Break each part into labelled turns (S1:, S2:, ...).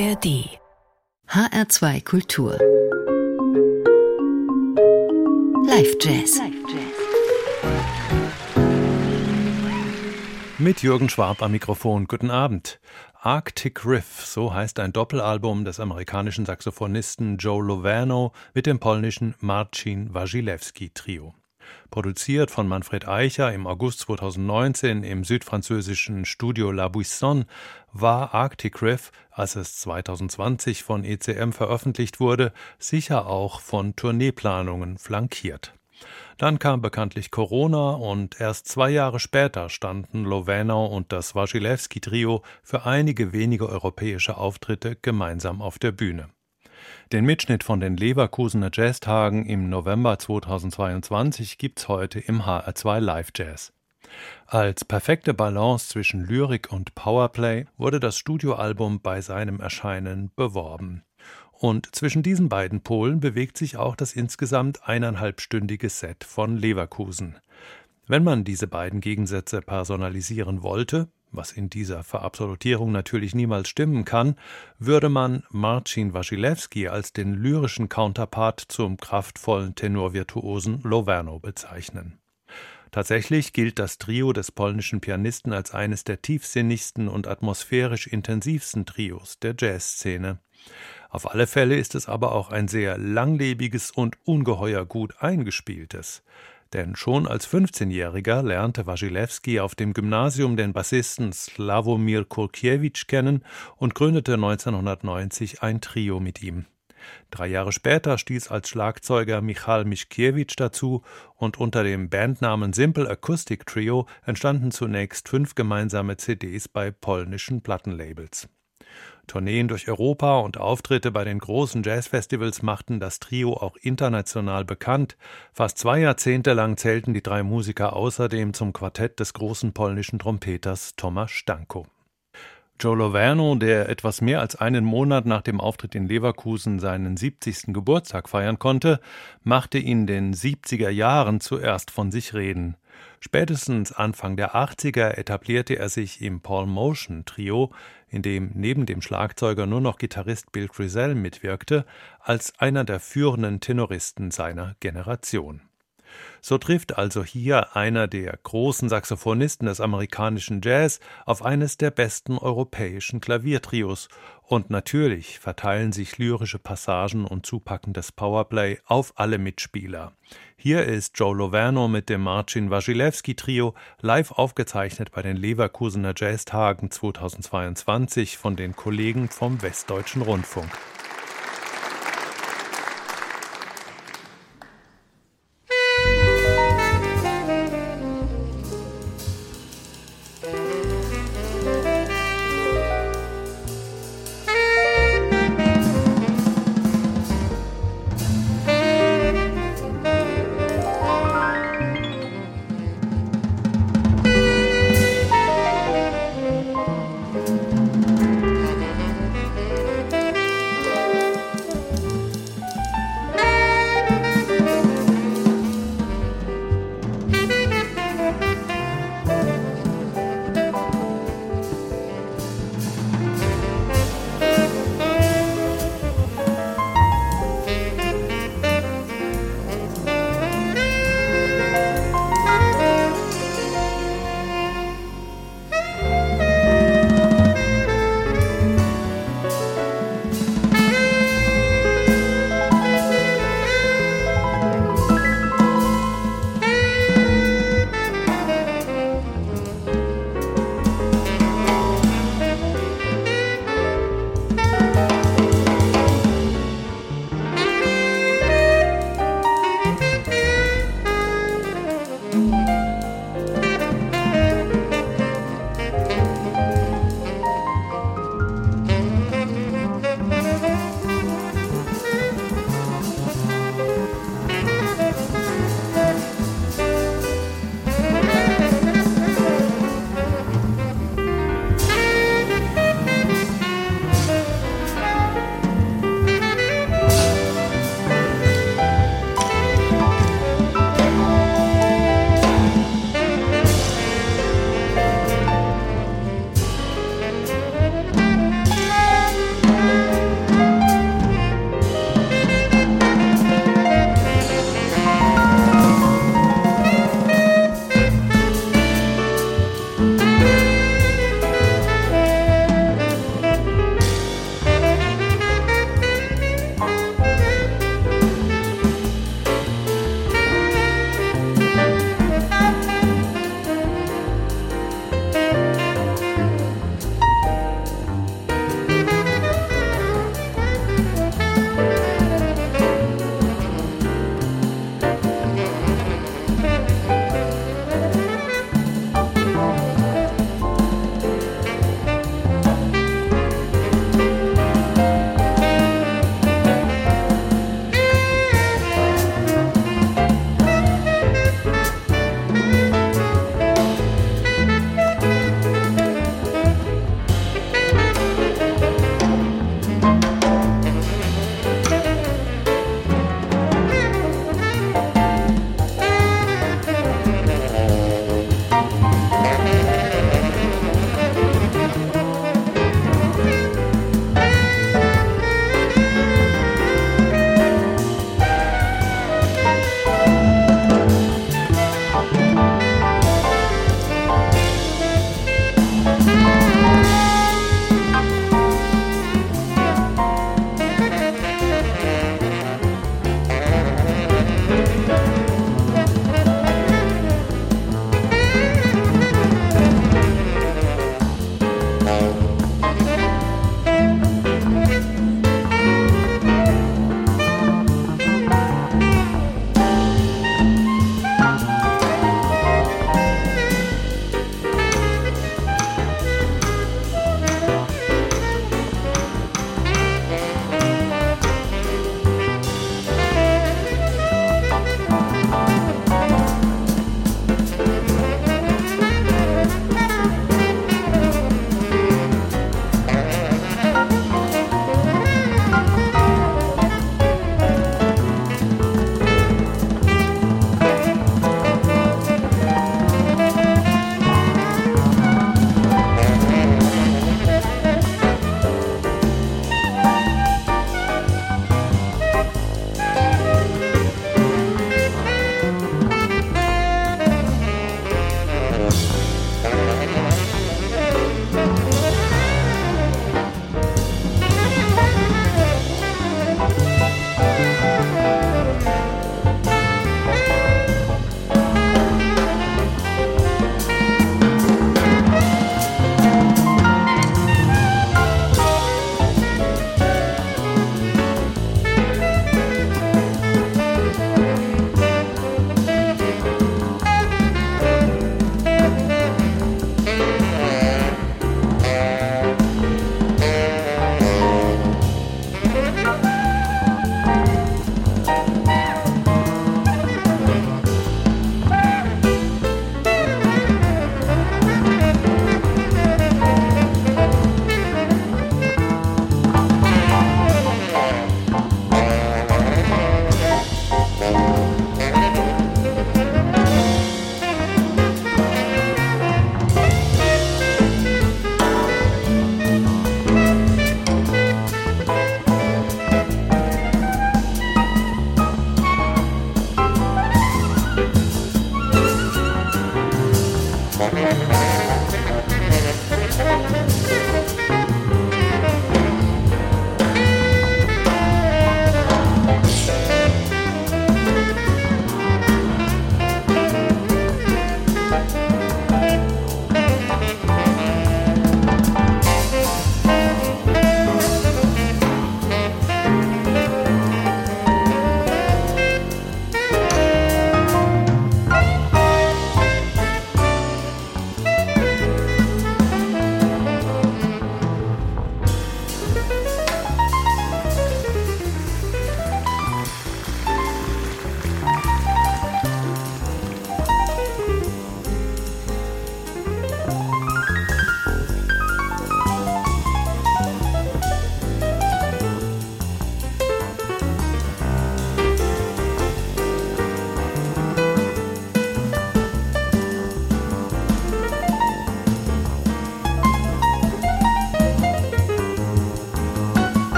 S1: ARD HR2 Kultur Live Jazz
S2: Mit Jürgen Schwab am Mikrofon. Guten Abend. Arctic Riff, so heißt ein Doppelalbum des amerikanischen Saxophonisten Joe Lovano mit dem polnischen Marcin Wasilewski Trio. Produziert von Manfred Eicher im August 2019 im südfranzösischen Studio La Buisson, war Arctic Riff, als es 2020 von ECM veröffentlicht wurde, sicher auch von Tourneeplanungen flankiert. Dann kam bekanntlich Corona und erst zwei Jahre später standen Lovano und das Wasilewski-Trio für einige wenige europäische Auftritte gemeinsam auf der Bühne. Den Mitschnitt von den Leverkusener Jazztagen im November 2022 gibt's heute im HR2 Live Jazz. Als perfekte Balance zwischen Lyrik und Powerplay wurde das Studioalbum bei seinem Erscheinen beworben. Und zwischen diesen beiden Polen bewegt sich auch das insgesamt eineinhalbstündige Set von Leverkusen. Wenn man diese beiden Gegensätze personalisieren wollte, was in dieser Verabsolutierung natürlich niemals stimmen kann, würde man Marcin Wasilewski als den lyrischen Counterpart zum kraftvollen Tenorvirtuosen Loverno bezeichnen. Tatsächlich gilt das Trio des polnischen Pianisten als eines der tiefsinnigsten und atmosphärisch intensivsten Trios der Jazzszene. Auf alle Fälle ist es aber auch ein sehr langlebiges und ungeheuer gut eingespieltes. Denn schon als 15-Jähriger lernte Wasilewski auf dem Gymnasium den Bassisten Slavomir Kurkiewicz kennen und gründete 1990 ein Trio mit ihm. Drei Jahre später stieß als Schlagzeuger Michal Mischkiewicz dazu und unter dem Bandnamen Simple Acoustic Trio entstanden zunächst fünf gemeinsame CDs bei polnischen Plattenlabels. Tourneen durch Europa und Auftritte bei den großen Jazzfestivals machten das Trio auch international bekannt. Fast zwei Jahrzehnte lang zählten die drei Musiker außerdem zum Quartett des großen polnischen Trompeters Tomasz Stanko. Joe Lovano, der etwas mehr als einen Monat nach dem Auftritt in Leverkusen seinen 70. Geburtstag feiern konnte, machte in den 70er Jahren zuerst von sich reden. Spätestens Anfang der 80er etablierte er sich im Paul Motion Trio, in dem neben dem Schlagzeuger nur noch Gitarrist Bill Frisell mitwirkte, als einer der führenden Tenoristen seiner Generation. So trifft also hier einer der großen Saxophonisten des amerikanischen Jazz auf eines der besten europäischen Klaviertrios und natürlich verteilen sich lyrische Passagen und zupackendes Powerplay auf alle Mitspieler. Hier ist Joe Lovano mit dem Marcin Wasilewski Trio live aufgezeichnet bei den Leverkusener Jazztagen 2022 von den Kollegen vom Westdeutschen Rundfunk.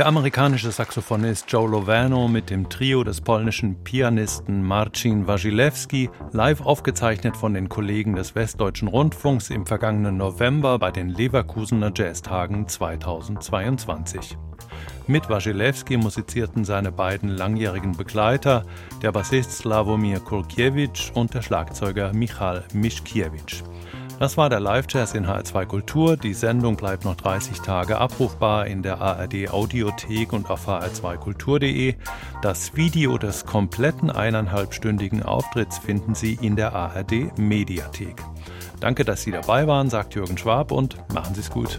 S2: Der amerikanische Saxophonist Joe Lovano mit dem Trio des polnischen Pianisten Marcin Wasilewski, live aufgezeichnet von den Kollegen des Westdeutschen Rundfunks im vergangenen November bei den Leverkusener Jazztagen 2022. Mit Wasilewski musizierten seine beiden langjährigen Begleiter, der Bassist Slavomir Kurkiewicz und der Schlagzeuger Michal Mischkiewicz. Das war der Live-Jazz in HR2 Kultur. Die Sendung bleibt noch 30 Tage abrufbar in der ARD Audiothek und auf hr2kultur.de. Das Video des kompletten eineinhalbstündigen Auftritts finden Sie in der ARD Mediathek. Danke, dass Sie dabei waren, sagt Jürgen Schwab und machen Sie es gut.